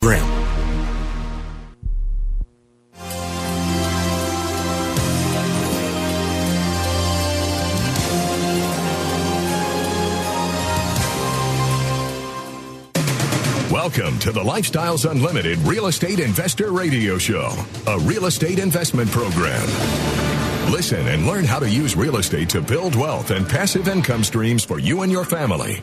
Braille. Welcome to the Lifestyles Unlimited Real Estate Investor Radio Show, a real estate investment program. Listen and learn how to use real estate to build wealth and passive income streams for you and your family.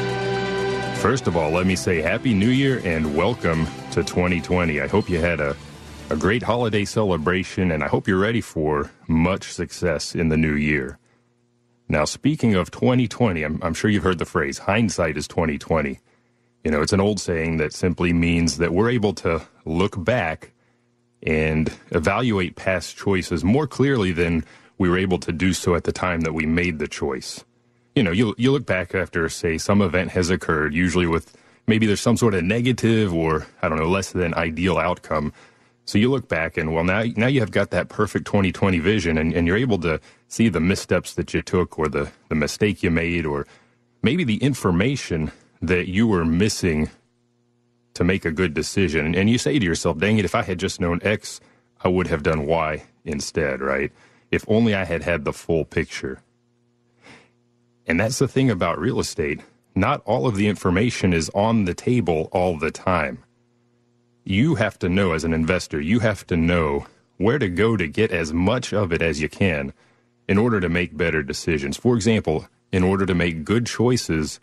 First of all, let me say Happy New Year and welcome to 2020. I hope you had a, a great holiday celebration, and I hope you're ready for much success in the new year. Now, speaking of 2020, I'm, I'm sure you've heard the phrase hindsight is 2020. You know, it's an old saying that simply means that we're able to look back and evaluate past choices more clearly than we were able to do so at the time that we made the choice. You know, you you look back after say some event has occurred, usually with maybe there's some sort of negative or I don't know less than ideal outcome. So you look back and well now now you have got that perfect 2020 vision and, and you're able to see the missteps that you took or the, the mistake you made or maybe the information that you were missing to make a good decision. And you say to yourself, dang it, if I had just known X, I would have done Y instead, right? If only I had had the full picture. And that's the thing about real estate. Not all of the information is on the table all the time. You have to know as an investor, you have to know where to go to get as much of it as you can in order to make better decisions. For example, in order to make good choices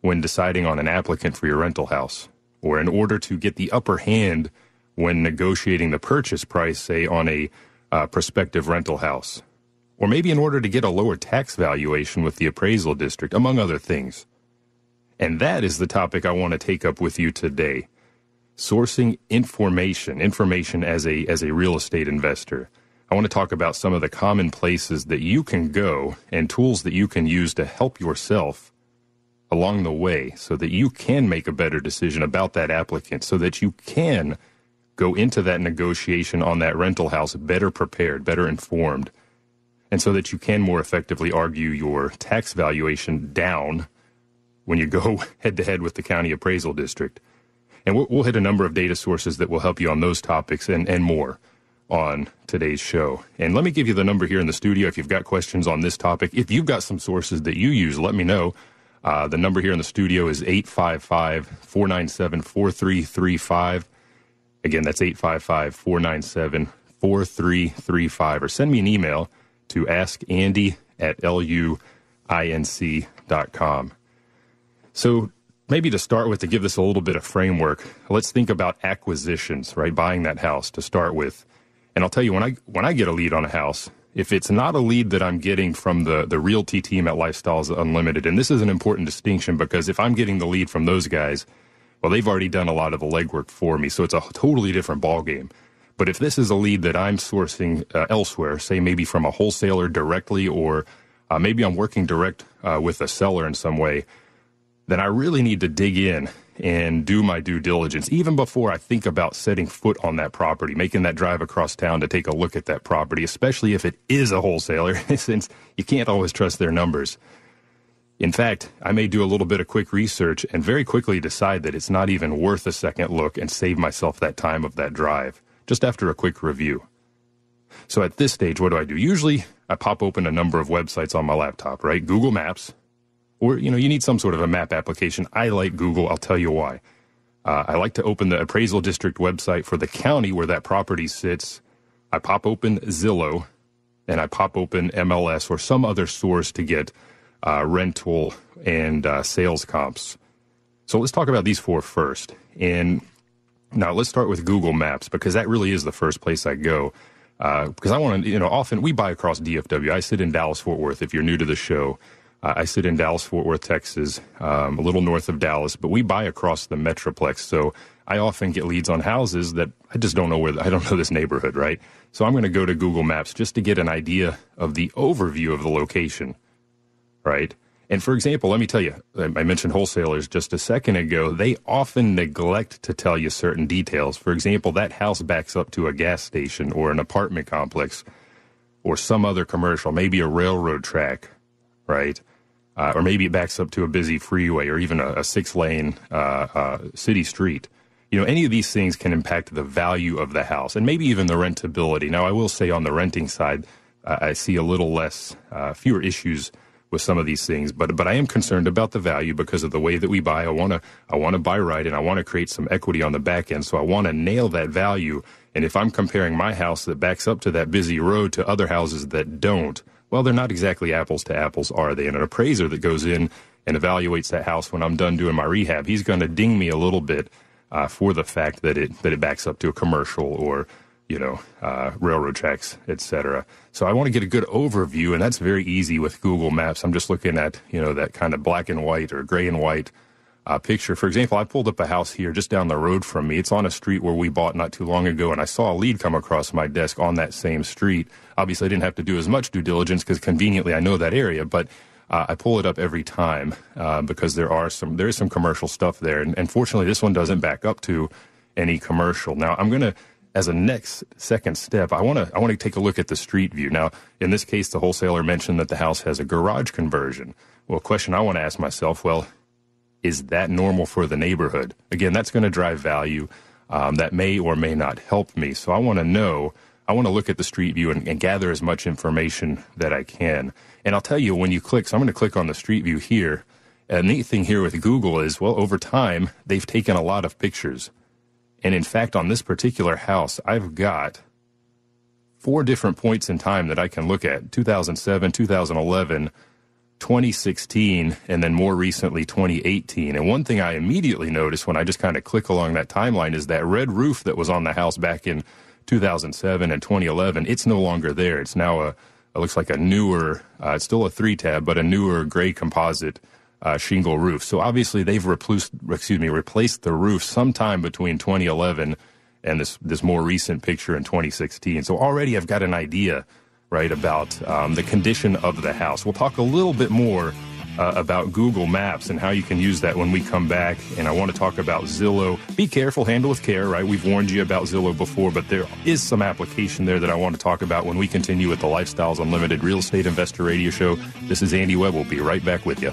when deciding on an applicant for your rental house or in order to get the upper hand when negotiating the purchase price, say, on a uh, prospective rental house, or maybe in order to get a lower tax valuation with the appraisal district, among other things. And that is the topic I want to take up with you today. Sourcing information, information as a, as a real estate investor. I want to talk about some of the common places that you can go and tools that you can use to help yourself along the way so that you can make a better decision about that applicant, so that you can go into that negotiation on that rental house better prepared, better informed, and so that you can more effectively argue your tax valuation down when you go head to head with the county appraisal district. And we'll, we'll hit a number of data sources that will help you on those topics and, and more on today's show. And let me give you the number here in the studio if you've got questions on this topic. If you've got some sources that you use, let me know. Uh, the number here in the studio is 855 497 4335. Again, that's 855 497 4335. Or send me an email to askandy at luinc.com. So, maybe to start with, to give this a little bit of framework, let's think about acquisitions, right? Buying that house to start with. And I'll tell you, when I, when I get a lead on a house, if it's not a lead that I'm getting from the, the realty team at Lifestyles Unlimited, and this is an important distinction because if I'm getting the lead from those guys, well, they've already done a lot of the legwork for me, so it's a totally different ballgame. But if this is a lead that I'm sourcing uh, elsewhere, say maybe from a wholesaler directly, or uh, maybe I'm working direct uh, with a seller in some way, then I really need to dig in and do my due diligence even before I think about setting foot on that property, making that drive across town to take a look at that property, especially if it is a wholesaler, since you can't always trust their numbers. In fact, I may do a little bit of quick research and very quickly decide that it's not even worth a second look and save myself that time of that drive just after a quick review. So at this stage, what do I do? Usually I pop open a number of websites on my laptop, right? Google Maps, or you know you need some sort of a map application i like google i'll tell you why uh, i like to open the appraisal district website for the county where that property sits I pop open Zillow and I pop open MLS or some other source to get uh, rental and uh, sales comps. So let's talk about these four first. And now let's start with Google Maps because that really is the first place I go. Uh, because I want to, you know, often we buy across DFW. I sit in Dallas Fort Worth. If you're new to the show, uh, I sit in Dallas Fort Worth, Texas, um, a little north of Dallas, but we buy across the Metroplex. So I often get leads on houses that I just don't know where, I don't know this neighborhood, right? So I'm going to go to Google Maps just to get an idea of the overview of the location, right? And for example, let me tell you, I mentioned wholesalers just a second ago. They often neglect to tell you certain details. For example, that house backs up to a gas station or an apartment complex or some other commercial, maybe a railroad track, right? Uh, or maybe it backs up to a busy freeway or even a, a six lane uh, uh, city street. You know, any of these things can impact the value of the house and maybe even the rentability. Now, I will say on the renting side, I see a little less, uh, fewer issues with some of these things, but but I am concerned about the value because of the way that we buy. I want to I want to buy right, and I want to create some equity on the back end. So I want to nail that value. And if I'm comparing my house that backs up to that busy road to other houses that don't, well, they're not exactly apples to apples, are they? And an appraiser that goes in and evaluates that house when I'm done doing my rehab, he's going to ding me a little bit uh, for the fact that it that it backs up to a commercial or you know, uh, railroad tracks, etc. So I want to get a good overview, and that's very easy with Google Maps. I'm just looking at, you know, that kind of black and white or gray and white uh, picture. For example, I pulled up a house here just down the road from me. It's on a street where we bought not too long ago, and I saw a lead come across my desk on that same street. Obviously, I didn't have to do as much due diligence because conveniently I know that area, but uh, I pull it up every time uh, because there are some there is some commercial stuff there, and, and fortunately, this one doesn't back up to any commercial. Now, I'm going to as a next second step, I want to I want to take a look at the street view. Now, in this case, the wholesaler mentioned that the house has a garage conversion. Well, question I want to ask myself: Well, is that normal for the neighborhood? Again, that's going to drive value. Um, that may or may not help me. So I want to know. I want to look at the street view and, and gather as much information that I can. And I'll tell you when you click. So I'm going to click on the street view here. A neat thing here with Google is, well, over time they've taken a lot of pictures and in fact, on this particular house, I've got four different points in time that I can look at 2007, 2011, 2016, and then more recently, 2018. And one thing I immediately noticed when I just kind of click along that timeline is that red roof that was on the house back in 2007 and 2011, it's no longer there. It's now a, it looks like a newer, uh, it's still a three tab, but a newer gray composite uh, shingle roof. So obviously they've replaced, excuse me, replaced the roof sometime between 2011 and this this more recent picture in 2016. So already I've got an idea, right, about um, the condition of the house. We'll talk a little bit more uh, about Google Maps and how you can use that when we come back. And I want to talk about Zillow. Be careful, handle with care, right? We've warned you about Zillow before, but there is some application there that I want to talk about when we continue with the Lifestyles Unlimited Real Estate Investor Radio Show. This is Andy Webb. We'll be right back with you.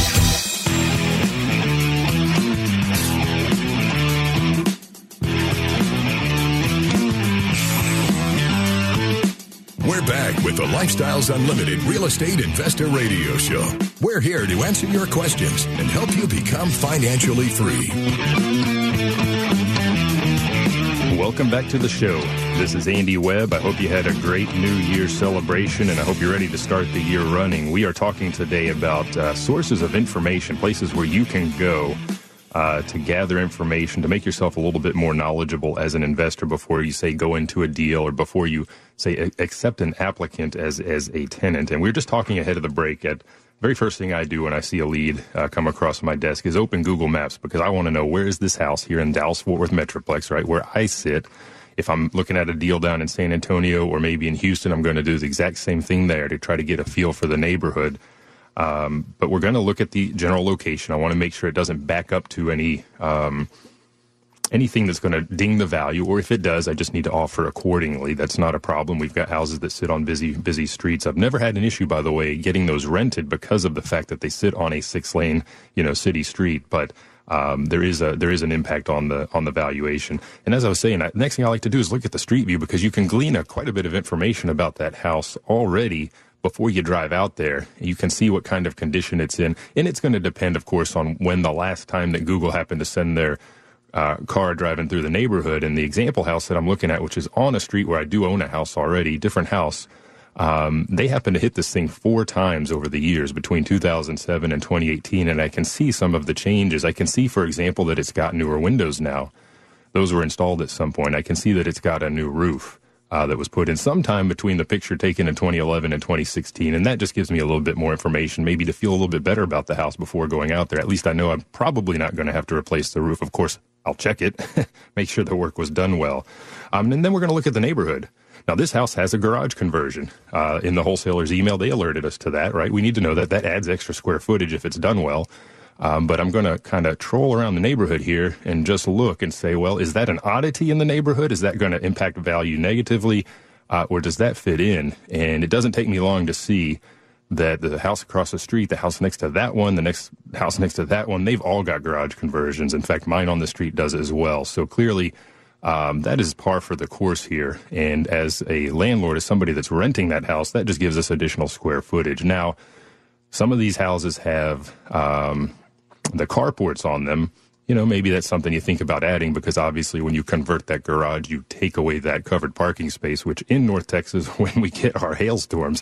The Lifestyles Unlimited Real Estate Investor Radio Show. We're here to answer your questions and help you become financially free. Welcome back to the show. This is Andy Webb. I hope you had a great New Year celebration and I hope you're ready to start the year running. We are talking today about uh, sources of information, places where you can go uh, to gather information, to make yourself a little bit more knowledgeable as an investor before you say go into a deal or before you say accept an applicant as, as a tenant. And we are just talking ahead of the break at very first thing I do when I see a lead uh, come across my desk is open Google Maps because I want to know where is this house here in Dallas Fort Worth Metroplex, right where I sit. If I'm looking at a deal down in San Antonio or maybe in Houston, I'm going to do the exact same thing there to try to get a feel for the neighborhood. Um, but we're going to look at the general location. I want to make sure it doesn't back up to any um, anything that's going to ding the value, or if it does, I just need to offer accordingly. That's not a problem. We've got houses that sit on busy, busy streets. I've never had an issue, by the way, getting those rented because of the fact that they sit on a six lane, you know, city street. But um, there is a there is an impact on the on the valuation. And as I was saying, the next thing I like to do is look at the street view because you can glean a, quite a bit of information about that house already before you drive out there. You can see what kind of condition it's in, and it's going to depend, of course, on when the last time that Google happened to send their uh, car driving through the neighborhood. And the example house that I'm looking at, which is on a street where I do own a house already, different house, um, they happen to hit this thing four times over the years between 2007 and 2018. And I can see some of the changes. I can see, for example, that it's got newer windows now. Those were installed at some point. I can see that it's got a new roof. Uh, that was put in sometime between the picture taken in 2011 and 2016. And that just gives me a little bit more information, maybe to feel a little bit better about the house before going out there. At least I know I'm probably not going to have to replace the roof. Of course, I'll check it, make sure the work was done well. Um, and then we're going to look at the neighborhood. Now, this house has a garage conversion. Uh, in the wholesaler's email, they alerted us to that, right? We need to know that that adds extra square footage if it's done well. Um, but I'm going to kind of troll around the neighborhood here and just look and say, well, is that an oddity in the neighborhood? Is that going to impact value negatively? Uh, or does that fit in? And it doesn't take me long to see that the house across the street, the house next to that one, the next house next to that one, they've all got garage conversions. In fact, mine on the street does as well. So clearly, um, that is par for the course here. And as a landlord, as somebody that's renting that house, that just gives us additional square footage. Now, some of these houses have um, the carports on them. You know, maybe that's something you think about adding because obviously when you convert that garage, you take away that covered parking space, which in North Texas, when we get our hailstorms,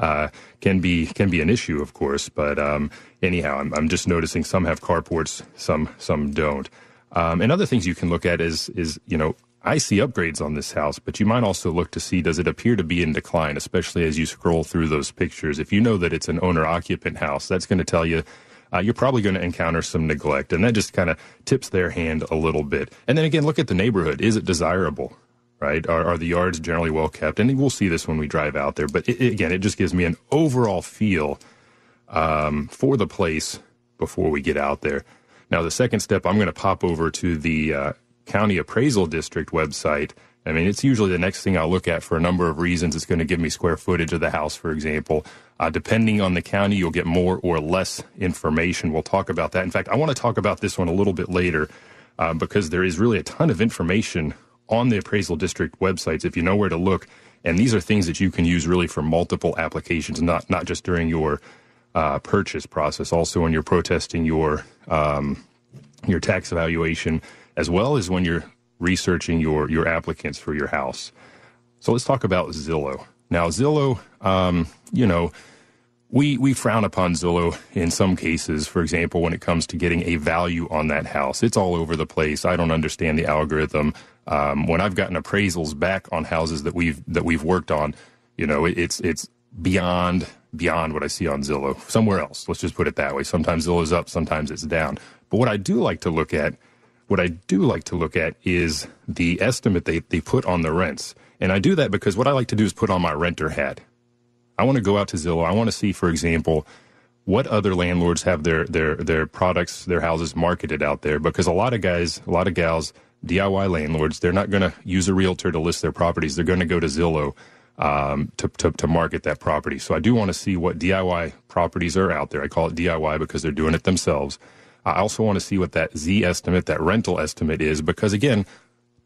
uh, can be can be an issue, of course. But um, anyhow, I'm, I'm just noticing some have carports, some some don't. Um, and other things you can look at is is you know I see upgrades on this house, but you might also look to see does it appear to be in decline, especially as you scroll through those pictures. If you know that it's an owner occupant house, that's going to tell you uh, you're probably going to encounter some neglect, and that just kind of tips their hand a little bit. And then again, look at the neighborhood. Is it desirable? right? Are, are the yards generally well kept? And we'll see this when we drive out there. But it, again, it just gives me an overall feel um, for the place before we get out there. Now, the second step, I'm going to pop over to the uh, County Appraisal District website. I mean, it's usually the next thing I'll look at for a number of reasons. It's going to give me square footage of the house, for example. Uh, depending on the county, you'll get more or less information. We'll talk about that. In fact, I want to talk about this one a little bit later uh, because there is really a ton of information on the appraisal district websites if you know where to look. And these are things that you can use really for multiple applications, not not just during your uh, purchase process, also when you're protesting your um, your tax evaluation, as well as when you're researching your your applicants for your house. So let's talk about Zillow. Now, Zillow, um, you know, we we frown upon Zillow in some cases. For example, when it comes to getting a value on that house, it's all over the place. I don't understand the algorithm. Um, when I've gotten appraisals back on houses that we've that we've worked on, you know, it, it's it's beyond beyond what I see on Zillow. Somewhere else, let's just put it that way. Sometimes Zillow's up, sometimes it's down. But what I do like to look at, what I do like to look at is the estimate they, they put on the rents. And I do that because what I like to do is put on my renter hat. I want to go out to Zillow. I want to see, for example, what other landlords have their their their products, their houses marketed out there. Because a lot of guys, a lot of gals DIY landlords, they're not going to use a realtor to list their properties. They're going to go to Zillow um, to, to, to market that property. So I do want to see what DIY properties are out there. I call it DIY because they're doing it themselves. I also want to see what that Zestimate, that rental estimate is, because again,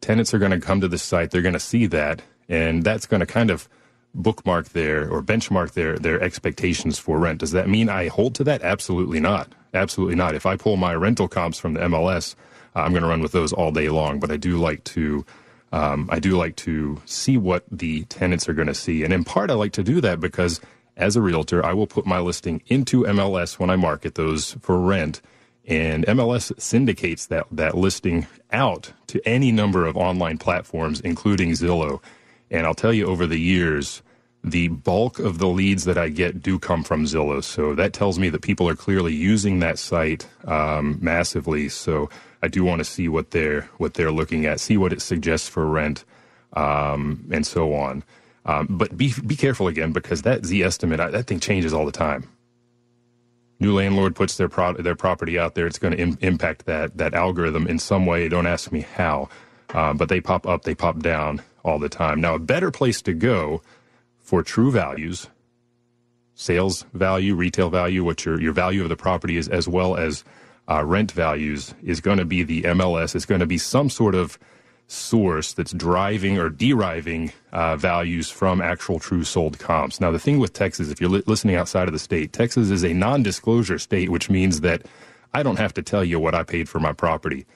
tenants are going to come to the site. They're going to see that, and that's going to kind of bookmark their or benchmark their their expectations for rent. Does that mean I hold to that? Absolutely not. Absolutely not. If I pull my rental comps from the MLS, I'm going to run with those all day long. But I do like to Um, I do like to see what the tenants are going to see. And in part, I like to do that because as a realtor, I will put my listing into MLS when I market those for rent. And MLS syndicates that, that listing out to any number of online platforms, including Zillow. And I'll tell you, over the years, the bulk of the leads that I get do come from Zillow. So that tells me that people are clearly using that site um, massively. So I do want to see what they're what they're looking at, see what it suggests for rent, um, and so on. Um, but be be careful again because that Zestimate that thing changes all the time. New landlord puts their pro- their property out there, it's going to Im- impact that that algorithm in some way. Don't ask me how, um, but they pop up, they pop down all the time. Now, a better place to go for true values, sales value, retail value, what your, your value of the property is, as well as uh, rent values, is going to be the MLS. It's going to be some sort of source that's driving or deriving uh, values from actual true sold comps. Now, the thing with Texas, if you're li- listening outside of the state, Texas is a non disclosure state, which means that I don't have to tell you what I paid for my property.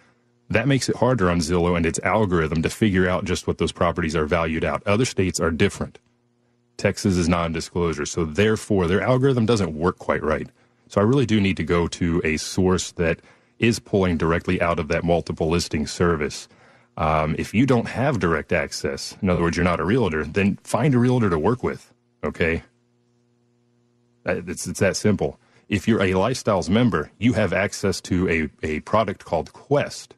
That makes it harder on Zillow and its algorithm to figure out just what those properties are valued out. Other states are different. Texas is non-disclosure. So therefore, their algorithm doesn't work quite right. So I really do need to go to a source that is pulling directly out of that multiple listing service. Um, if you don't have direct access, in other words, you're not a realtor, then find a realtor to work with. Okay, it's it's that simple. If you're a Lifestyles member, you have access to a, a product called Quest.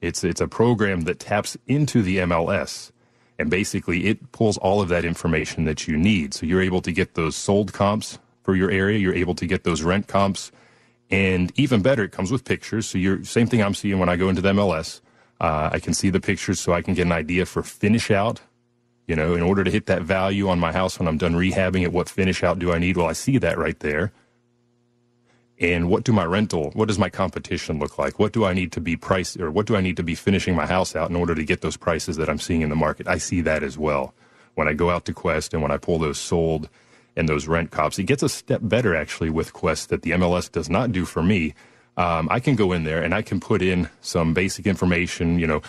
It's it's a program that taps into the MLS and basically it pulls all of that information that you need. So you're able to get those sold comps for your area. You're able to get those rent comps. And even better, it comes with pictures. So you're same thing I'm seeing when I go into the MLS. Uh, I can see the pictures so I can get an idea for finish out. You know, in order to hit that value on my house when I'm done rehabbing it, what finish out do I need? Well, I see that right there and what do my rental what does my competition look like what do i need to be priced or what do i need to be finishing my house out in order to get those prices that i'm seeing in the market i see that as well when i go out to quest and when i pull those sold and those rent comps it gets a step better actually with quest that the mls does not do for me um, i can go in there and i can put in some basic information you know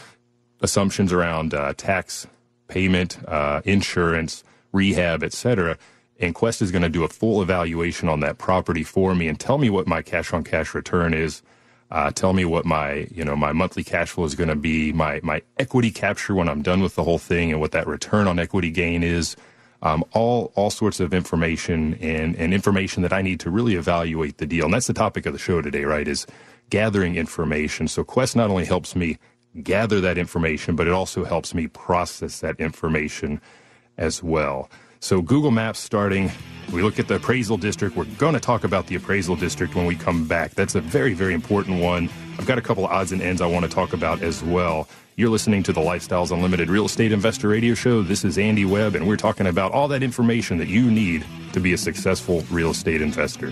assumptions around uh, tax payment uh, insurance rehab etc and Quest is going to do a full evaluation on that property for me and tell me what my cash on cash return is. Uh, tell me what my you know my monthly cash flow is going to be, my my equity capture when I'm done with the whole thing, and what that return on equity gain is. Um, all all sorts of information and and information that I need to really evaluate the deal. And that's the topic of the show today, right? Is gathering information. So Quest not only helps me gather that information, but it also helps me process that information as well. So Google Maps starting, we look at the appraisal district. We're going to talk about the appraisal district when we come back. That's a very, very important one. I've got a couple of odds and ends I want to talk about as well. You're listening to the Lifestyles Unlimited Real Estate Investor Radio Show. This is Andy Webb, and we're talking about all that information that you need to be a successful real estate investor.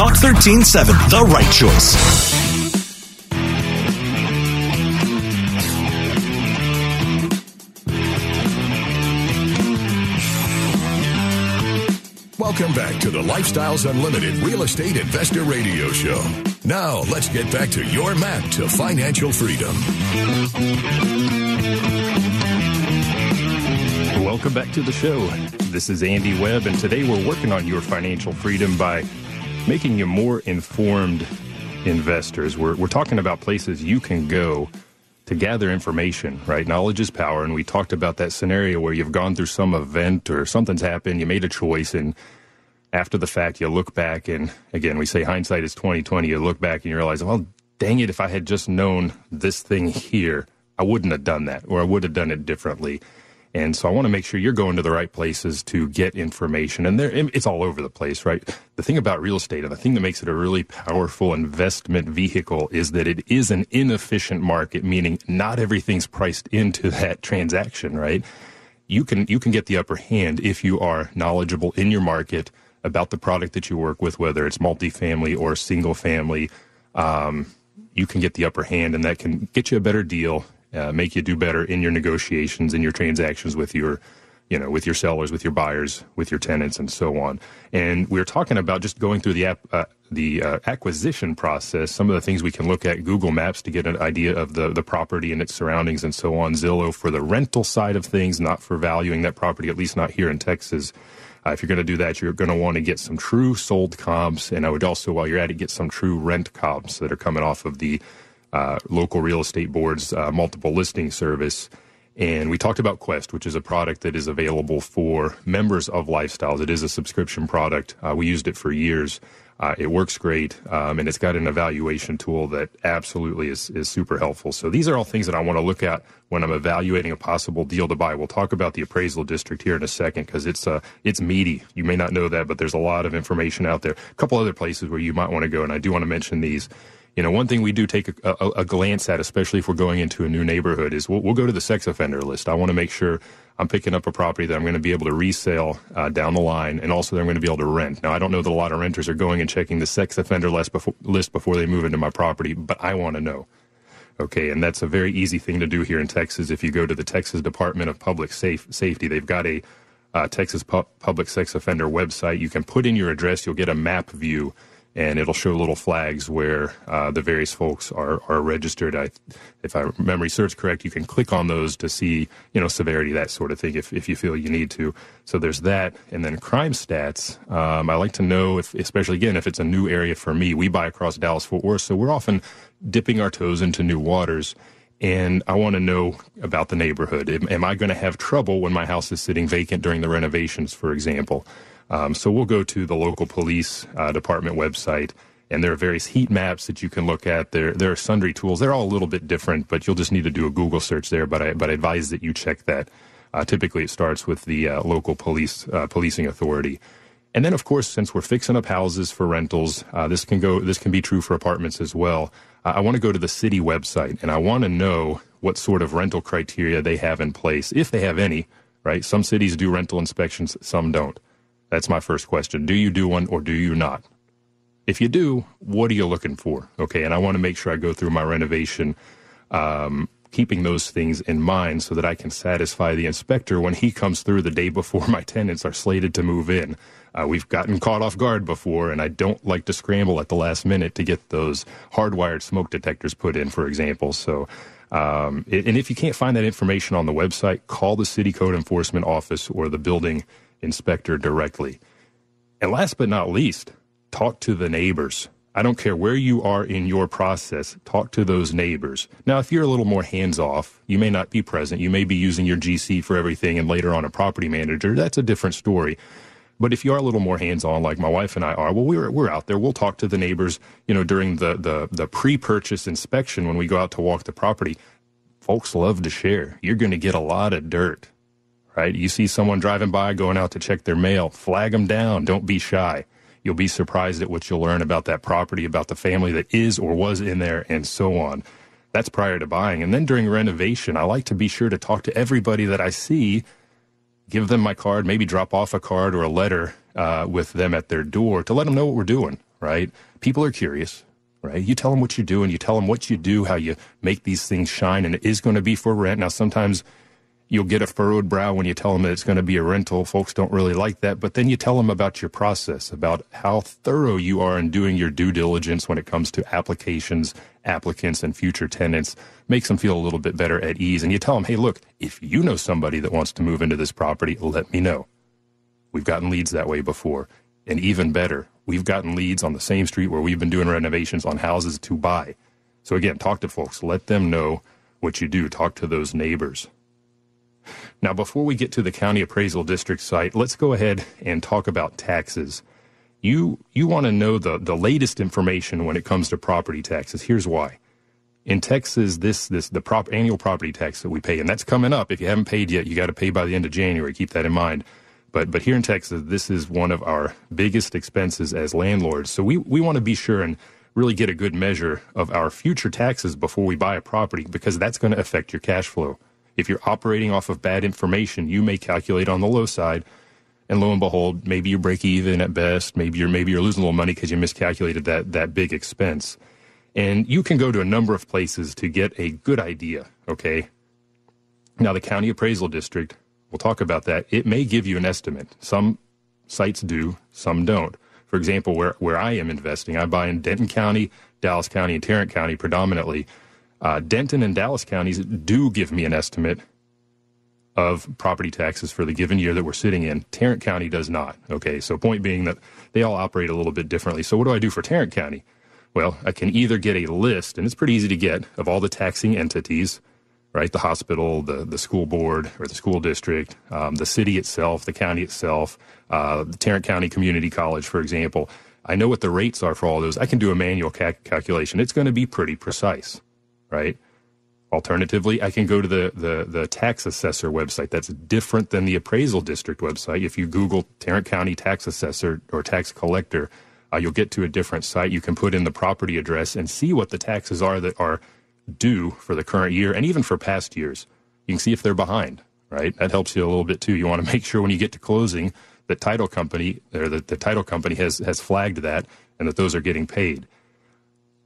Talk 1370, the right choice. Welcome back to the Lifestyles Unlimited Real Estate Investor Radio Show. Now, let's get back to your map to financial freedom. Welcome back to the show. This is Andy Webb, and today we're working on your financial freedom by making you more informed investors. We're, we're talking about places you can go to gather information, right? Knowledge is power. And we talked about that scenario where you've gone through some event or something's happened, you made a choice, and after the fact, you look back and again, we say hindsight is 2020. You look back and you realize, well, dang it, if I had just known this thing here, I wouldn't have done that or I would have done it differently. And so I want to make sure you're going to the right places to get information. And there, it's all over the place, right? The thing about real estate and the thing that makes it a really powerful investment vehicle is that it is an inefficient market, meaning not everything's priced into that transaction, right? You can, you can get the upper hand if you are knowledgeable in your market about the product that you work with, whether it's multifamily or single family. Um, you can get the upper hand and that can get you a better deal uh, make you do better in your negotiations in your transactions with your you know with your sellers with your buyers with your tenants and so on. And we are talking about just going through the app uh, the uh, acquisition process some of the things we can look at google maps to get an idea of the the property and its surroundings and so on. Zillow for the rental side of things not for valuing that property at least not here in texas. Uh, if you're going to do that, you're going to want to get some true sold comps, and I would also, while you're at it, get some true rent comps that are coming off of the uh, local real estate boards uh, multiple listing service. And we talked about Quest, which is a product that is available for members of Lifestyles. It is a subscription product. Uh, we used it for years. Uh, it works great, um, and it's got an evaluation tool that absolutely is, is super helpful. So these are all things that I want to look at when I'm evaluating a possible deal to buy. We'll talk about the appraisal district here in a second because it's uh, it's meaty. You may not know that, but there's a lot of information out there. A couple other places where you might want to go, and I do want to mention these you know, one thing we do take a, a, a, glance at, especially if we're going into a new neighborhood, is we'll, we'll go to the sex offender list. I want to make sure I'm picking up a property that I'm going to be able to resell uh, down the line, and also that I'm going to be able to rent. Now, I don't know that a lot of renters are going and checking the sex offender list before, list before they move into my property, but I want to know. Okay, and that's a very easy thing to do here in Texas. If you go to the Texas Department of Public Safe, Safety, they've got a uh, Texas Pu- Public Sex Offender website. You can put in your address, you'll get a map view and it'll show little flags where uh, the various folks are, are registered. I, if I memory serves correct, you can click on those to see, you know, severity, that sort of thing, if, if you feel you need to. So there's that. And then crime stats. Um, I like to know if, especially again, if it's a new area for me, we buy across Dallas Fort Worth. So we're often dipping our toes into new waters. And I want to know about the neighborhood. Am, am I going to have trouble when my house is sitting vacant during the renovations, for example? Um, so we'll go to the local police uh, department website, and there are various heat maps that you can look at. There, there are sundry tools. They're all a little bit different, but you'll just need to do a Google search there. But I, but I advise that you check that. Uh, typically, it starts with the uh, local police uh, policing authority. And then, of course, since we're fixing up houses for rentals, uh, this can go. This can be true for apartments as well. Uh, I want to go to the city website, and I want to know what sort of rental criteria they have in place, if they have any. Right? Some cities do rental inspections, some don't. That's my first question. Do you do one or do you not? If you do, what are you looking for? Okay, and I want to make sure I go through my renovation, um, keeping those things in mind so that I can satisfy the inspector when he comes through the day before my tenants are slated to move in. Uh, we've gotten caught off guard before, and I don't like to scramble at the last minute to get those hardwired smoke detectors put in, for example. So, um, and if you can't find that information on the website, call the city code enforcement office or the building inspector directly. And last but not least, talk to the neighbors. I don't care where you are in your process, talk to those neighbors. Now, if you're a little more hands off, you may not be present. You may be using your GC for everything and later on a property manager. That's a different story. But if you are a little more hands on, like my wife and I are, well, we're, we're out there. We'll talk to the neighbors, you know, during the, the, the pre purchase inspection when we go out to walk the property. Folks love to share. You're going to get a lot of dirt right? You see someone driving by going out to check their mail, flag them down. Don't be shy. You'll be surprised at what you'll learn about that property, about the family that is or was in there, and so on. That's prior to buying. And then during renovation, I like to be sure to talk to everybody that I see, give them my card, maybe drop off a card or a letter uh, with them at their door to let them know what we're doing, right? People are curious, right? You tell them what you're doing, you tell them what you do, how you make these things shine, and it is going to be for rent. Now, sometimes You'll get a furrowed brow when you tell them that it's going to be a rental. Folks don't really like that. But then you tell them about your process, about how thorough you are in doing your due diligence when it comes to applications, applicants, and future tenants. Makes them feel a little bit better at ease. And you tell them, hey, look, if you know somebody that wants to move into this property, let me know. We've gotten leads that way before. And even better, we've gotten leads on the same street where we've been doing renovations on houses to buy. So again, talk to folks. Let them know what you do. Talk to those neighbors. Now, before we get to the county appraisal district site, let's go ahead and talk about taxes. You you want to know the, the latest information when it comes to property taxes. Here's why. In Texas, this this the prop, annual property tax that we pay, and that's coming up. If you haven't paid yet, you got to pay by the end of January. Keep that in mind. But but here in Texas, this is one of our biggest expenses as landlords. So we, we want to be sure and really get a good measure of our future taxes before we buy a property because that's going to affect your cash flow. If you're operating off of bad information, you may calculate on the low side, and lo and behold, maybe you break even at best. Maybe you're maybe you're losing a little money because you miscalculated that that big expense. And you can go to a number of places to get a good idea. Okay. Now the county appraisal district, we'll talk about that. It may give you an estimate. Some sites do, some don't. For example, where where I am investing, I buy in Denton County, Dallas County, and Tarrant County predominantly. Uh, Denton and Dallas counties do give me an estimate of property taxes for the given year that we're sitting in. Tarrant County does not. Okay, so point being that they all operate a little bit differently. So what do I do for Tarrant County? Well, I can either get a list, and it's pretty easy to get, of all the taxing entities, right? The hospital, the, the school board or the school district, um, the city itself, the county itself, uh, the Tarrant County Community College, for example. I know what the rates are for all those. I can do a manual ca- calculation. It's going to be pretty precise right? Alternatively, I can go to the, the, the tax assessor website. That's different than the appraisal district website. If you Google Tarrant County tax assessor or tax collector, uh, you'll get to a different site. You can put in the property address and see what the taxes are that are due for the current year and even for past years. You can see if they're behind, right? That helps you a little bit too. You want to make sure when you get to closing, the title company or the, the title company has, has flagged that and that those are getting paid.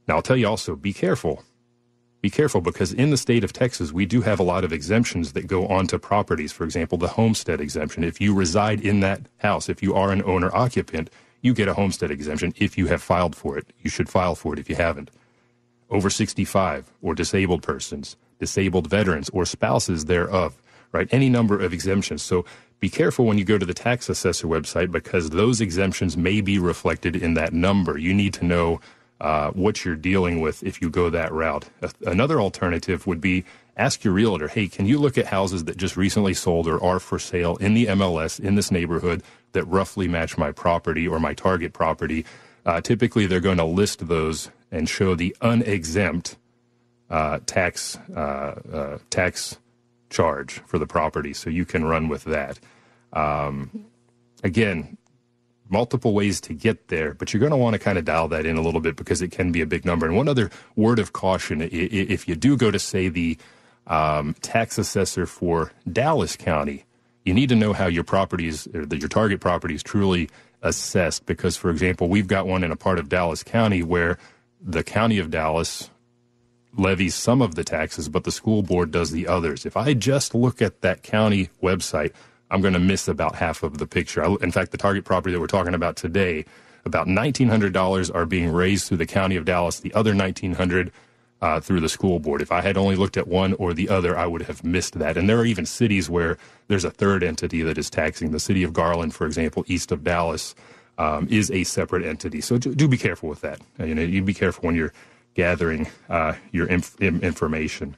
Now, I'll tell you also be careful be careful because in the state of Texas, we do have a lot of exemptions that go onto properties. For example, the homestead exemption. If you reside in that house, if you are an owner occupant, you get a homestead exemption if you have filed for it. You should file for it if you haven't. Over 65 or disabled persons, disabled veterans, or spouses thereof, right? Any number of exemptions. So be careful when you go to the tax assessor website because those exemptions may be reflected in that number. You need to know uh, what you're dealing with if you go that route. Another alternative would be ask your realtor, hey, can you look at houses that just recently sold or are for sale in the MLS in this neighborhood that roughly match my property or my target property? Uh, typically, they're going to list those and show the unexempt uh, tax uh, uh, tax charge for the property, so you can run with that. Um, again, multiple ways to get there, but you're going to want to kind of dial that in a little bit because it can be a big number. And one other word of caution if you do go to, say, the um, tax assessor for Dallas County, you need to know how your properties, or the, your target property is truly assessed. Because, for example, we've got one in a part of Dallas County where the county of Dallas levies some of the taxes, but the school board does the others. If I just look at that county website, I'm going to miss about half of the picture. in fact, the target property that we're talking about today, about $1,900 are being raised through the county of Dallas. The other 1,900 uh, through the school board. If I had only looked at one or the other, I would have missed that. And there are even cities where there's a third entity that is taxing. The city of Garland, for example, east of Dallas, um, is a separate entity. So do, do, be careful with that. You know, you be careful when you're gathering uh, your inf- information.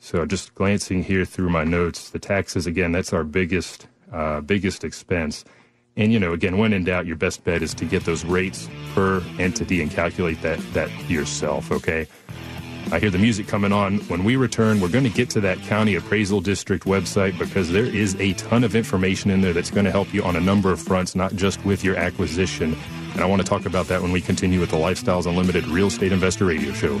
So just glancing here through my notes, the taxes again, that's our biggest uh, biggest expense. And you know, again, when in doubt, your best bet is to get those rates per entity and calculate that that yourself. Okay. I hear the music coming on. When we return, we're going to get to that county appraisal district website because there is a ton of information in there that's going to help you on a number of fronts, not just with your acquisition. And I want to talk about that when we continue with the Lifestyles Unlimited Real Estate Investor Radio Show.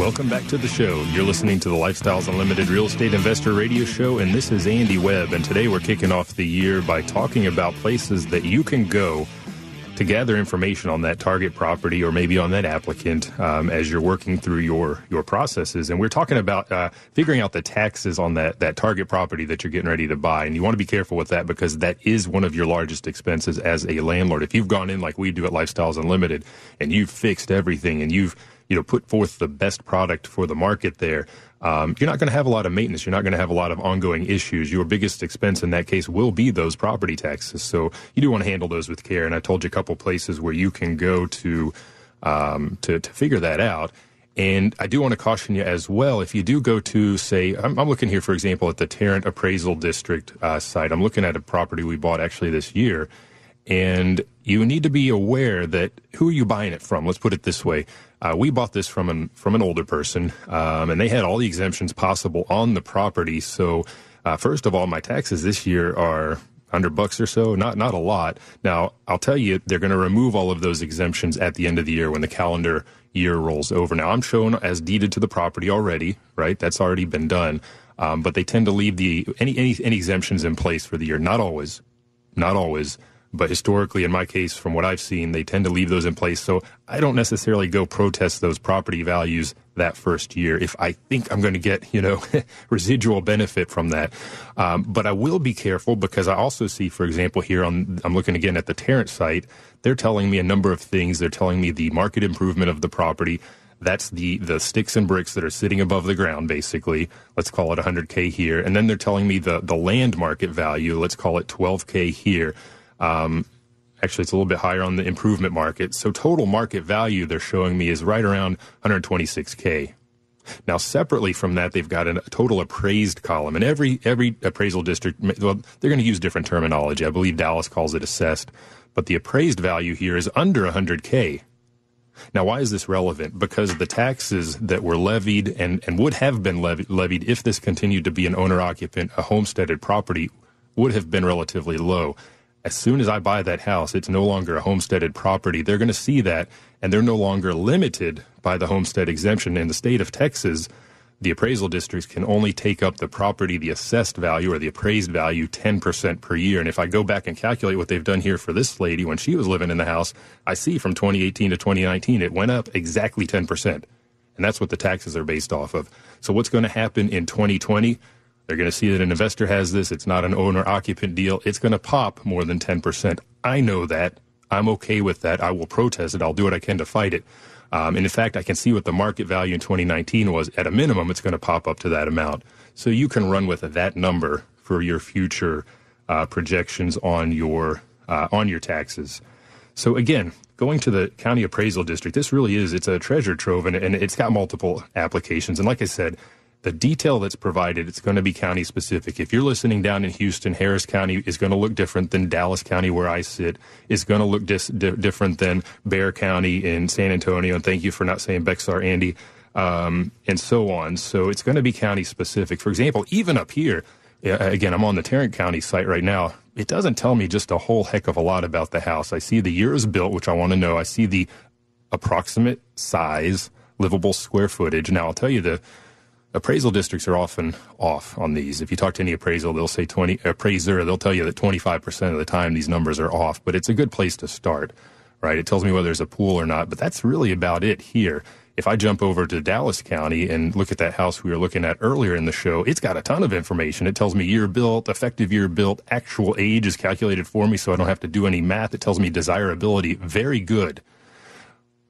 Welcome back to the show. You're listening to the Lifestyles Unlimited Real Estate Investor Radio Show, and this is Andy Webb. And today we're kicking off the year by talking about places that you can go to gather information on that target property or maybe on that applicant um, as you're working through your your processes. And we're talking about uh, figuring out the taxes on that that target property that you're getting ready to buy. And you want to be careful with that because that is one of your largest expenses as a landlord. If you've gone in like we do at Lifestyles Unlimited and you've fixed everything and you've you know put forth the best product for the market there um, you're not going to have a lot of maintenance. You're not going to have a lot of ongoing issues. Your biggest expense in that case will be those property taxes. So you do want to handle those with care. And I told you a couple places where you can go to um, to, to figure that out. And I do want to caution you as well. If you do go to, say, I'm, I'm looking here, for example, at the Tarrant Appraisal District uh, site. I'm looking at a property we bought actually this year. And you need to be aware that who are you buying it from? Let's put it this way. Uh, we bought this from an from an older person, um, and they had all the exemptions possible on the property. So, uh, first of all, my taxes this year are hundred bucks or so, not not a lot. Now, I'll tell you, they're going to remove all of those exemptions at the end of the year when the calendar year rolls over. Now, I'm shown as deeded to the property already, right? That's already been done. Um, but they tend to leave the any, any any exemptions in place for the year. Not always, not always. But historically, in my case, from what I've seen, they tend to leave those in place. So I don't necessarily go protest those property values that first year if I think I'm going to get, you know, residual benefit from that. Um, but I will be careful because I also see, for example, here on, I'm looking again at the Tarrant site, they're telling me a number of things. They're telling me the market improvement of the property. That's the, the sticks and bricks that are sitting above the ground, basically. Let's call it 100K here. And then they're telling me the, the land market value. Let's call it 12K here. Um, actually, it's a little bit higher on the improvement market. So total market value they're showing me is right around 126k. Now, separately from that, they've got a total appraised column, and every every appraisal district, well, they're going to use different terminology. I believe Dallas calls it assessed, but the appraised value here is under 100k. Now, why is this relevant? Because the taxes that were levied and, and would have been levied, levied if this continued to be an owner occupant, a homesteaded property, would have been relatively low as soon as I buy that house, it's no longer a homesteaded property. They're going to see that, and they're no longer limited by the homestead exemption. In the state of Texas, the appraisal districts can only take up the property, the assessed value or the appraised value, 10% per year. And if I go back and calculate what they've done here for this lady when she was living in the house, I see from 2018 to 2019, it went up exactly 10%. And that's what the taxes are based off of. So what's going to happen in 2020? They're going to see that an investor has this. It's not an owner occupant deal. It's going to pop more than 10%. I know that. I'm okay with that. I will protest it. I'll do what I can to fight it. Um, and in fact, I can see what the market value in 2019 was. At a minimum, it's going to pop up to that amount. So you can run with that number for your future uh, projections on your uh, on your taxes. So again, going to the county appraisal district, this really is it's a treasure trove, and, and it's got multiple applications. And like I said, the detail that's provided, it's going to be county specific. If you're listening down in Houston, Harris County is going to look different than Dallas County, where I sit, is going to look dis- di- different than Bexar County in San Antonio. And thank you for not saying Bexar, Andy, um, and so on. So it's going to be county specific. For example, even up here, again, I'm on the Tarrant County site right now. It doesn't tell me just a whole heck of a lot about the house. I see the year was built, which I want to know. I see the approximate size, livable square footage. Now, I'll tell you the appraisal districts are often off on these. If you talk to any appraisal, they'll say 20 appraiser, they'll tell you that 25% of the time these numbers are off, but it's a good place to start, right? It tells me whether there's a pool or not, but that's really about it here. If I jump over to Dallas County and look at that house we were looking at earlier in the show, it's got a ton of information. It tells me year built, effective year built, actual age is calculated for me so I don't have to do any math. It tells me desirability, very good.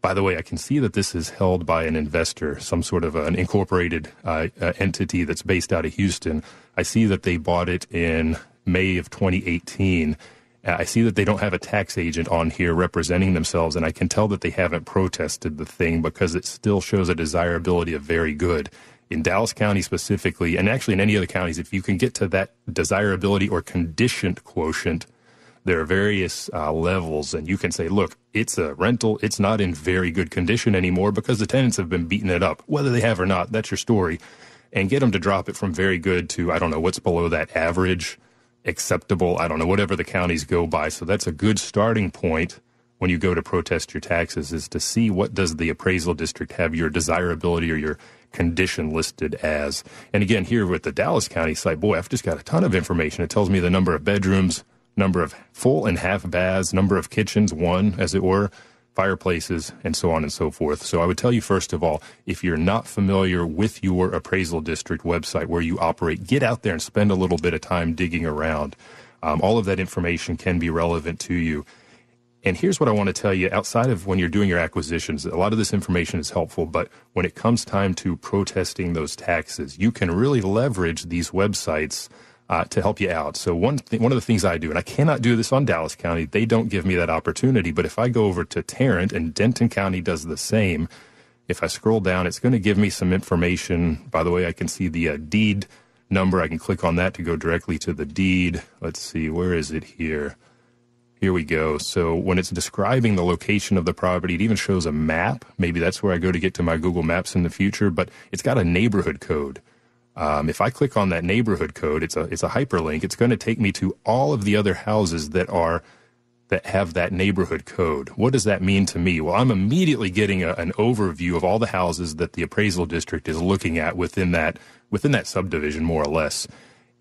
By the way, I can see that this is held by an investor, some sort of an incorporated uh, uh, entity that's based out of Houston. I see that they bought it in May of 2018. Uh, I see that they don't have a tax agent on here representing themselves, and I can tell that they haven't protested the thing because it still shows a desirability of very good. In Dallas County specifically, and actually in any other counties, if you can get to that desirability or conditioned quotient, there are various uh, levels, and you can say, look, it's a rental. It's not in very good condition anymore because the tenants have been beating it up. Whether they have or not, that's your story. And get them to drop it from very good to, I don't know, what's below that average, acceptable, I don't know, whatever the counties go by. So that's a good starting point when you go to protest your taxes is to see what does the appraisal district have your desirability or your condition listed as. And again, here with the Dallas County site, boy, I've just got a ton of information. It tells me the number of bedrooms, number of full and half baths, number of kitchens, one, as it were, fireplaces, and so on and so forth. So I would tell you, first of all, if you're not familiar with your appraisal district website where you operate, get out there and spend a little bit of time digging around. Um, all of that information can be relevant to you. And here's what I want to tell you outside of when you're doing your acquisitions, a lot of this information is helpful, but when it comes time to protesting those taxes, you can really leverage these websites uh, to help you out. So one th- one of the things I do, and I cannot do this on Dallas County, they don't give me that opportunity. But if I go over to Tarrant and Denton County does the same, if I scroll down, it's going to give me some information. By the way, I can see the uh, deed number. I can click on that to go directly to the deed. Let's see, where is it here? Here we go. So when it's describing the location of the property, it even shows a map. Maybe that's where I go to get to my Google Maps in the future, but it's got a neighborhood code. Um, if I click on that neighborhood code, it's a it's a hyperlink. It's going to take me to all of the other houses that are that have that neighborhood code. What does that mean to me? Well, I'm immediately getting a, an overview of all the houses that the appraisal district is looking at within that within that subdivision, more or less.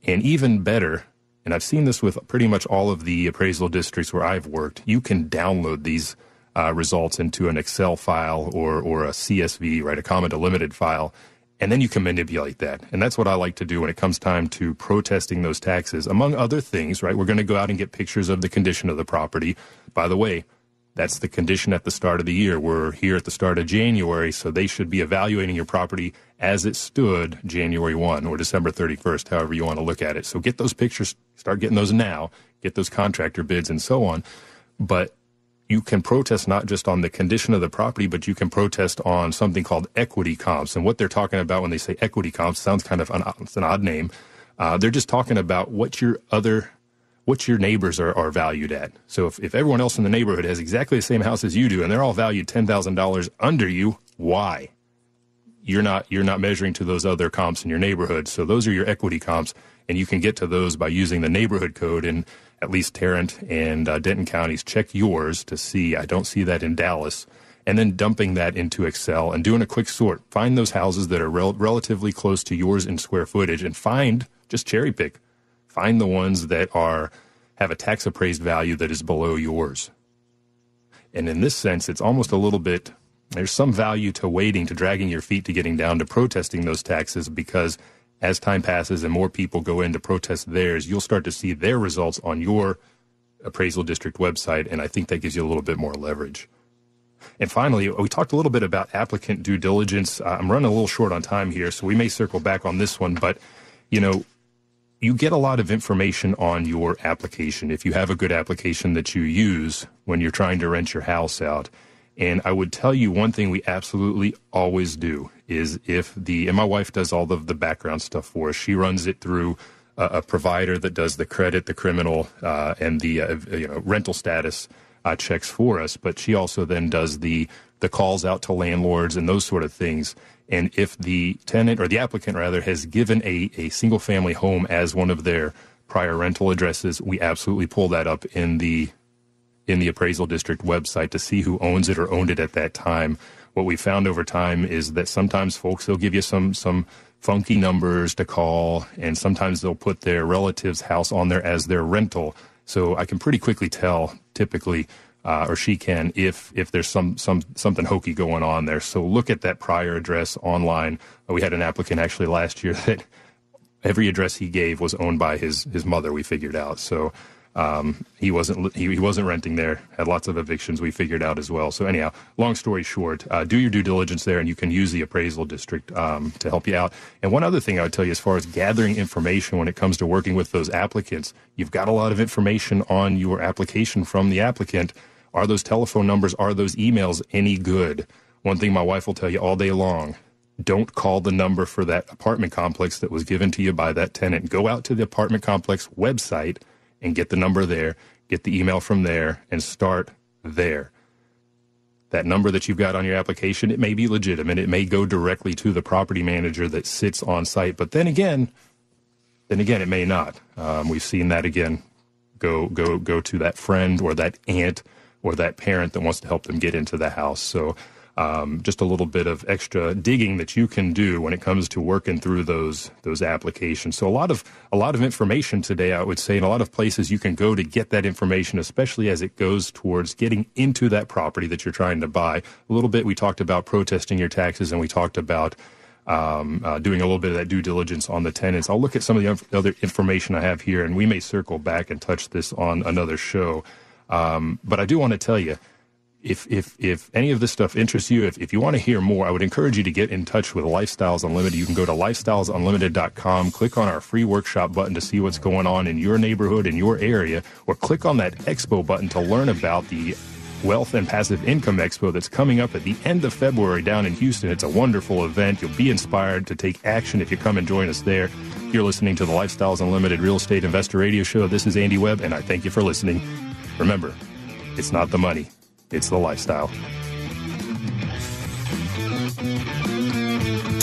And even better, and I've seen this with pretty much all of the appraisal districts where I've worked. You can download these uh, results into an Excel file or or a CSV, right, a comma delimited file, and then you can manipulate that. And that's what I like to do when it comes time to protesting those taxes. Among other things, right? We're going to go out and get pictures of the condition of the property. By the way, that's the condition at the start of the year. We're here at the start of January, so they should be evaluating your property as it stood January 1 or December 31st, however you want to look at it. So get those pictures, start getting those now, get those contractor bids and so on. But you can protest not just on the condition of the property, but you can protest on something called equity comps. And what they're talking about when they say equity comps sounds kind of an, an odd name. Uh, they're just talking about what your other what your neighbors are, are valued at. So if, if everyone else in the neighborhood has exactly the same house as you do and they're all valued ten thousand dollars under you, why? You're not you're not measuring to those other comps in your neighborhood. So those are your equity comps, and you can get to those by using the neighborhood code and at least Tarrant and uh, Denton counties. Check yours to see. I don't see that in Dallas. And then dumping that into Excel and doing a quick sort. Find those houses that are rel- relatively close to yours in square footage and find, just cherry pick, find the ones that are have a tax appraised value that is below yours. And in this sense, it's almost a little bit, there's some value to waiting, to dragging your feet to getting down to protesting those taxes because as time passes and more people go in to protest theirs, you'll start to see their results on your appraisal district website. And I think that gives you a little bit more leverage. And finally, we talked a little bit about applicant due diligence. Uh, I'm running a little short on time here, so we may circle back on this one. But, you know, you get a lot of information on your application if you have a good application that you use when you're trying to rent your house out. And I would tell you one thing we absolutely always do is if the and my wife does all of the background stuff for us. She runs it through a, a provider that does the credit, the criminal, uh, and the uh, you know rental status uh, checks for us. But she also then does the the calls out to landlords and those sort of things. And if the tenant or the applicant rather has given a, a single family home as one of their prior rental addresses, we absolutely pull that up in the in the appraisal district website to see who owns it or owned it at that time what we found over time is that sometimes folks they'll give you some some funky numbers to call, and sometimes they'll put their relative's house on there as their rental. So I can pretty quickly tell, typically, uh, or she can, if if there's some some something hokey going on there. So look at that prior address online. We had an applicant actually last year that every address he gave was owned by his his mother. We figured out so. Um, he wasn't he, he, wasn't renting there. Had lots of evictions. We figured out as well. So anyhow, long story short, uh, do your due diligence there, and you can use the appraisal district um, to help you out. And one other thing I would tell you, as far as gathering information when it comes to working with those applicants, you've got a lot of information on your application from the applicant. Are those telephone numbers? Are those emails any good? One thing my wife will tell you all day long don't call the number for that apartment complex that was given to you by that tenant. Go out to the apartment complex website and get the number there. get the email from there, and start there. That number that you've got on your application, it may be legitimate. It may go directly to the property manager that sits on site. But then again, then again, it may not. Um, we've seen that again go go go to that friend or that aunt or that parent that wants to help them get into the house. So um, just a little bit of extra digging that you can do when it comes to working through those those applications. So a lot of a lot of information today, I would say, in a lot of places you can go to get that information, especially as it goes towards getting into that property that you're trying to buy. A little bit we talked about protesting your taxes, and we talked about um, uh, doing a little bit of that due diligence on the tenants. I'll look at some of the other information I have here, and we may circle back and touch this on another show. Um, but I do want to tell you if if if any of this stuff interests you, if, if you want to hear more, I would encourage you to get in touch with Lifestyles Unlimited. You can go to lifestylesunlimited.com, click on our free workshop button to see what's going on in your neighborhood, in your area, or click on that expo button to learn about the Wealth and Passive Income Expo that's coming up at the end of February down in Houston. It's a wonderful event. You'll be inspired to take action if you come and join us there. You're listening to the Lifestyles Unlimited Real Estate Investor Radio Show. This is Andy Webb, and I thank you for listening. Remember, it's not the money it's the lifestyle.